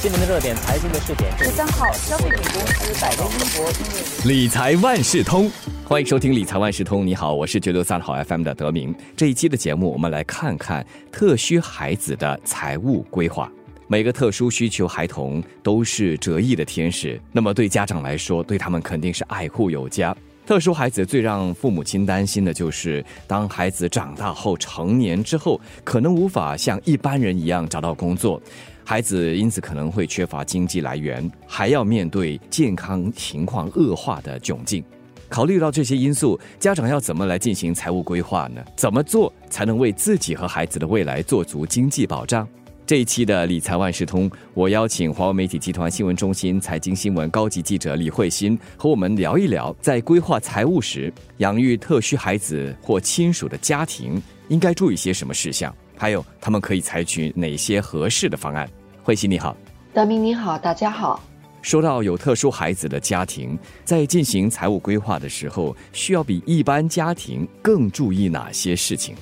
新闻的热点，财经的试点。十三号，消费品公司百威英博理财万事通，欢迎收听理财万事通。你好，我是九六三好 FM 的德明。这一期的节目，我们来看看特需孩子的财务规划。每个特殊需求孩童都是折翼的天使，那么对家长来说，对他们肯定是爱护有加。特殊孩子最让父母亲担心的就是，当孩子长大后成年之后，可能无法像一般人一样找到工作。孩子因此可能会缺乏经济来源，还要面对健康情况恶化的窘境。考虑到这些因素，家长要怎么来进行财务规划呢？怎么做才能为自己和孩子的未来做足经济保障？这一期的理财万事通，我邀请华为媒体集团新闻中心财经新闻高级记者李慧欣和我们聊一聊，在规划财务时，养育特需孩子或亲属的家庭应该注意些什么事项，还有他们可以采取哪些合适的方案。慧欣你好，德明你好，大家好。说到有特殊孩子的家庭，在进行财务规划的时候，需要比一般家庭更注意哪些事情？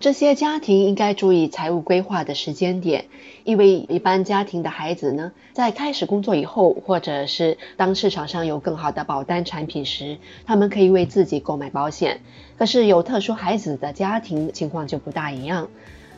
这些家庭应该注意财务规划的时间点，因为一般家庭的孩子呢，在开始工作以后，或者是当市场上有更好的保单产品时，他们可以为自己购买保险。可是有特殊孩子的家庭情况就不大一样。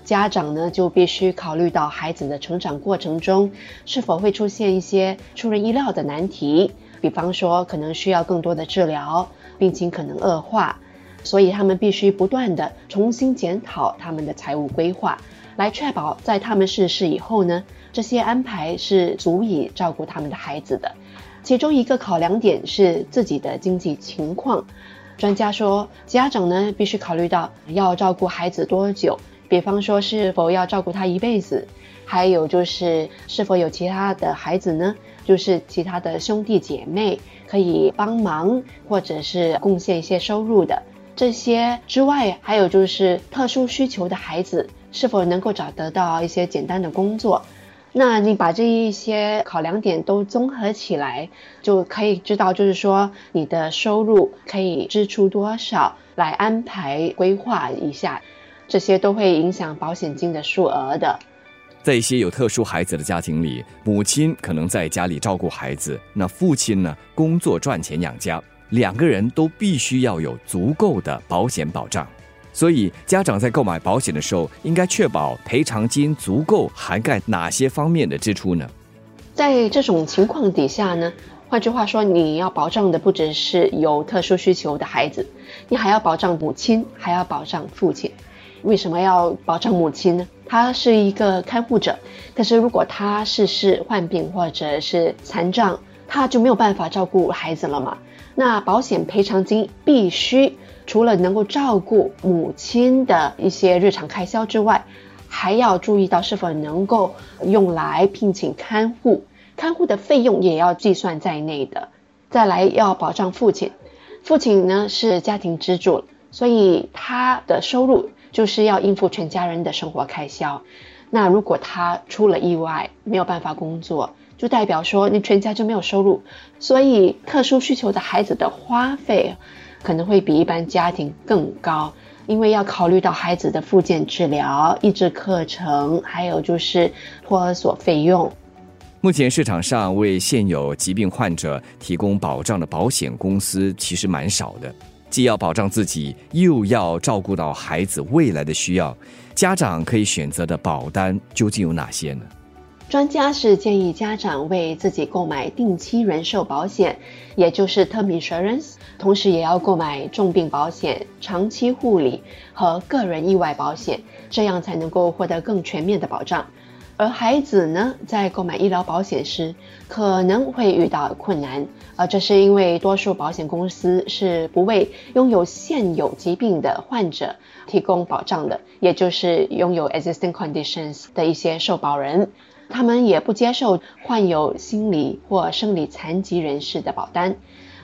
家长呢就必须考虑到孩子的成长过程中是否会出现一些出人意料的难题，比方说可能需要更多的治疗，病情可能恶化，所以他们必须不断的重新检讨他们的财务规划，来确保在他们逝世以后呢，这些安排是足以照顾他们的孩子的。其中一个考量点是自己的经济情况，专家说，家长呢必须考虑到要照顾孩子多久。比方说，是否要照顾他一辈子？还有就是，是否有其他的孩子呢？就是其他的兄弟姐妹可以帮忙，或者是贡献一些收入的。这些之外，还有就是特殊需求的孩子是否能够找得到一些简单的工作？那你把这一些考量点都综合起来，就可以知道，就是说你的收入可以支出多少，来安排规划一下。这些都会影响保险金的数额的。在一些有特殊孩子的家庭里，母亲可能在家里照顾孩子，那父亲呢，工作赚钱养家，两个人都必须要有足够的保险保障。所以，家长在购买保险的时候，应该确保赔偿金足够涵盖哪些方面的支出呢？在这种情况底下呢，换句话说，你要保障的不只是有特殊需求的孩子，你还要保障母亲，还要保障父亲。为什么要保障母亲呢？她是一个看护者，可是如果她逝世、患病或者是残障，她就没有办法照顾孩子了嘛？那保险赔偿金必须除了能够照顾母亲的一些日常开销之外，还要注意到是否能够用来聘请看护，看护的费用也要计算在内的。再来要保障父亲，父亲呢是家庭支柱，所以他的收入。就是要应付全家人的生活开销，那如果他出了意外，没有办法工作，就代表说你全家就没有收入，所以特殊需求的孩子的花费可能会比一般家庭更高，因为要考虑到孩子的复健治疗、益智课程，还有就是托儿所费用。目前市场上为现有疾病患者提供保障的保险公司其实蛮少的。既要保障自己，又要照顾到孩子未来的需要，家长可以选择的保单究竟有哪些呢？专家是建议家长为自己购买定期人寿保险，也就是 term insurance，同时也要购买重病保险、长期护理和个人意外保险，这样才能够获得更全面的保障。而孩子呢，在购买医疗保险时可能会遇到困难，呃，这是因为多数保险公司是不为拥有现有疾病的患者提供保障的，也就是拥有 existing conditions 的一些受保人，他们也不接受患有心理或生理残疾人士的保单。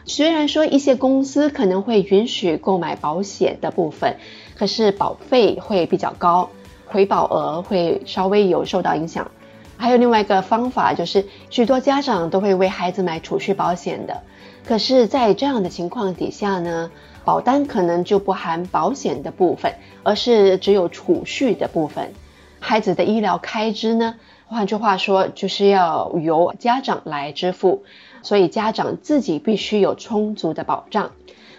虽然说一些公司可能会允许购买保险的部分，可是保费会比较高。回保额会稍微有受到影响，还有另外一个方法就是，许多家长都会为孩子买储蓄保险的，可是，在这样的情况底下呢，保单可能就不含保险的部分，而是只有储蓄的部分，孩子的医疗开支呢，换句话说，就是要由家长来支付，所以家长自己必须有充足的保障。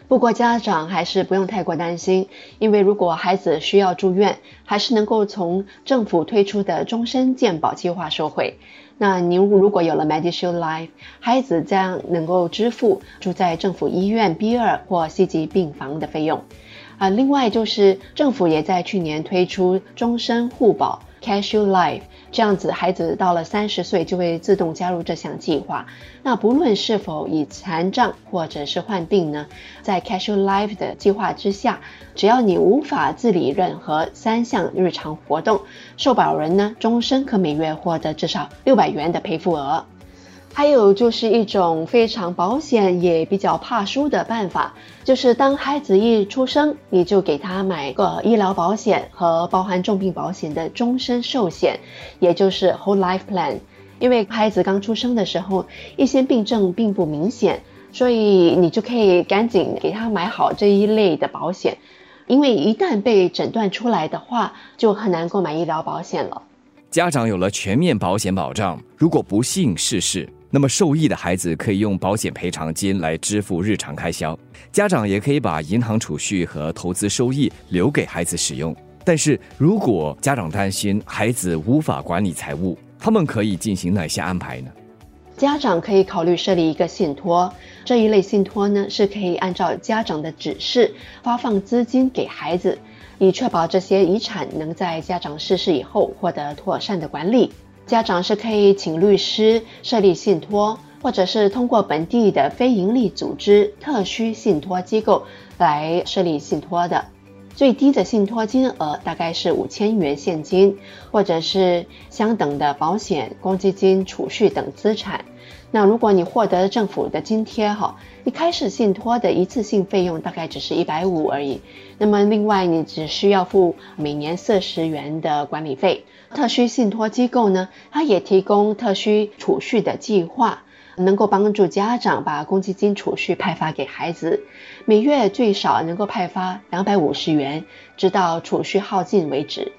不过家长还是不用太过担心，因为如果孩子需要住院，还是能够从政府推出的终身健保计划收回。那您如果有了 Medishield Life，孩子将能够支付住在政府医院 B 二或 C 级病房的费用。啊，另外就是政府也在去年推出终身护保 Cashier Life。这样子，孩子到了三十岁就会自动加入这项计划。那不论是否以残障或者是患病呢，在 Casual Life 的计划之下，只要你无法自理任何三项日常活动，受保人呢终身可每月获得至少六百元的赔付额。还有就是一种非常保险也比较怕输的办法，就是当孩子一出生，你就给他买个医疗保险和包含重病保险的终身寿险，也就是 Whole Life Plan。因为孩子刚出生的时候，一些病症并不明显，所以你就可以赶紧给他买好这一类的保险。因为一旦被诊断出来的话，就很难购买医疗保险了。家长有了全面保险保障，如果不幸逝世。那么受益的孩子可以用保险赔偿金来支付日常开销，家长也可以把银行储蓄和投资收益留给孩子使用。但是如果家长担心孩子无法管理财务，他们可以进行哪些安排呢？家长可以考虑设立一个信托，这一类信托呢是可以按照家长的指示发放资金给孩子，以确保这些遗产能在家长逝世以后获得妥善的管理。家长是可以请律师设立信托，或者是通过本地的非营利组织特需信托机构来设立信托的。最低的信托金额大概是五千元现金，或者是相等的保险、公积金、储蓄等资产。那如果你获得政府的津贴哈，一开始信托的一次性费用大概只是一百五而已。那么另外你只需要付每年四十元的管理费。特需信托机构呢，它也提供特需储蓄的计划，能够帮助家长把公积金储蓄派发给孩子，每月最少能够派发两百五十元，直到储蓄耗尽为止。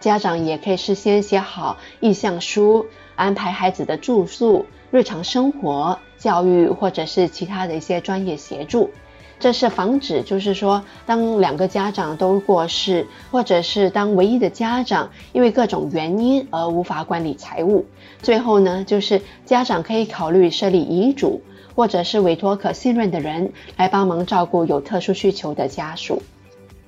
家长也可以事先写好意向书，安排孩子的住宿、日常生活、教育或者是其他的一些专业协助。这是防止，就是说，当两个家长都过世，或者是当唯一的家长因为各种原因而无法管理财务，最后呢，就是家长可以考虑设立遗嘱，或者是委托可信任的人来帮忙照顾有特殊需求的家属。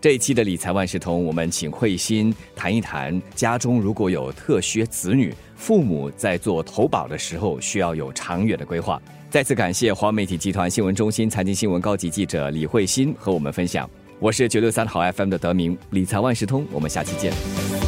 这一期的理财万事通，我们请慧心谈一谈，家中如果有特需子女，父母在做投保的时候需要有长远的规划。再次感谢华媒体集团新闻中心财经新闻高级记者李慧欣和我们分享。我是九六三好 FM 的德明，理财万事通，我们下期见。